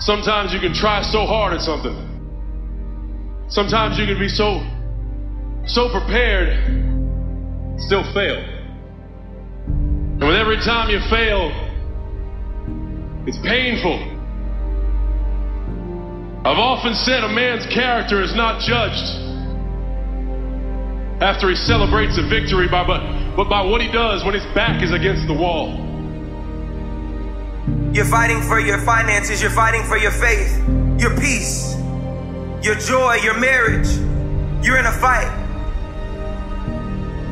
Sometimes you can try so hard at something. Sometimes you can be so, so prepared, still fail. And with every time you fail, it's painful. I've often said a man's character is not judged after he celebrates a victory by, but, but by what he does when his back is against the wall. You're fighting for your finances, you're fighting for your faith, your peace, your joy, your marriage. You're in a fight.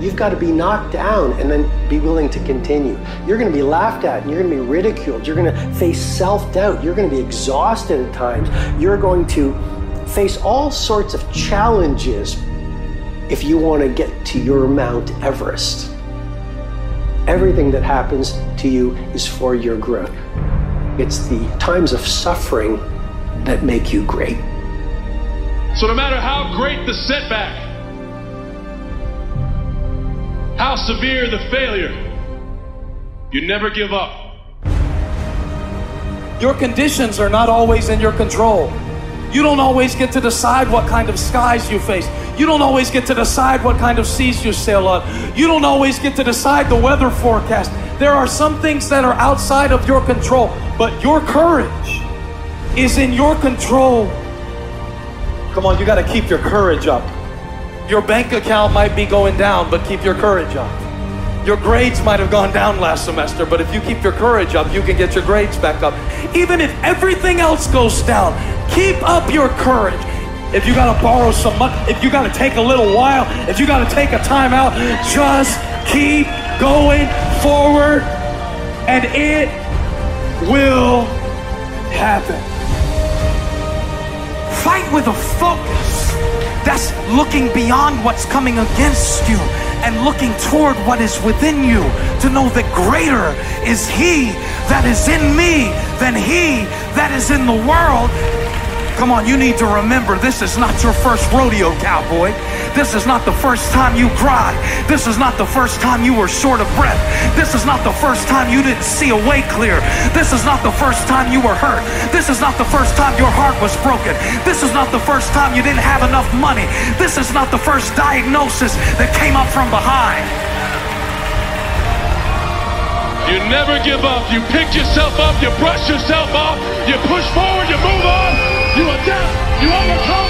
You've got to be knocked down and then be willing to continue. You're going to be laughed at and you're going to be ridiculed. You're going to face self doubt. You're going to be exhausted at times. You're going to face all sorts of challenges if you want to get to your Mount Everest. Everything that happens to you is for your growth. It's the times of suffering that make you great. So, no matter how great the setback, how severe the failure, you never give up. Your conditions are not always in your control. You don't always get to decide what kind of skies you face. You don't always get to decide what kind of seas you sail on. You don't always get to decide the weather forecast. There are some things that are outside of your control, but your courage is in your control. Come on, you got to keep your courage up. Your bank account might be going down, but keep your courage up. Your grades might have gone down last semester, but if you keep your courage up, you can get your grades back up. Even if everything else goes down, keep up your courage. If you got to borrow some money, if you got to take a little while, if you got to take a time out, just keep going forward and it will happen. Fight with a focus that's looking beyond what's coming against you and looking toward what is within you to know that greater is He that is in me than He that is in the world. Come on, you need to remember this is not your first rodeo, cowboy. This is not the first time you cried. This is not the first time you were short of breath. This is not the first time you didn't see a way clear. This is not the first time you were hurt. This is not the first time your heart was broken. This is not the first time you didn't have enough money. This is not the first diagnosis that came up from behind. You never give up. You pick yourself up. You brush yourself off. You push forward. You move on. You adapt. You overcome.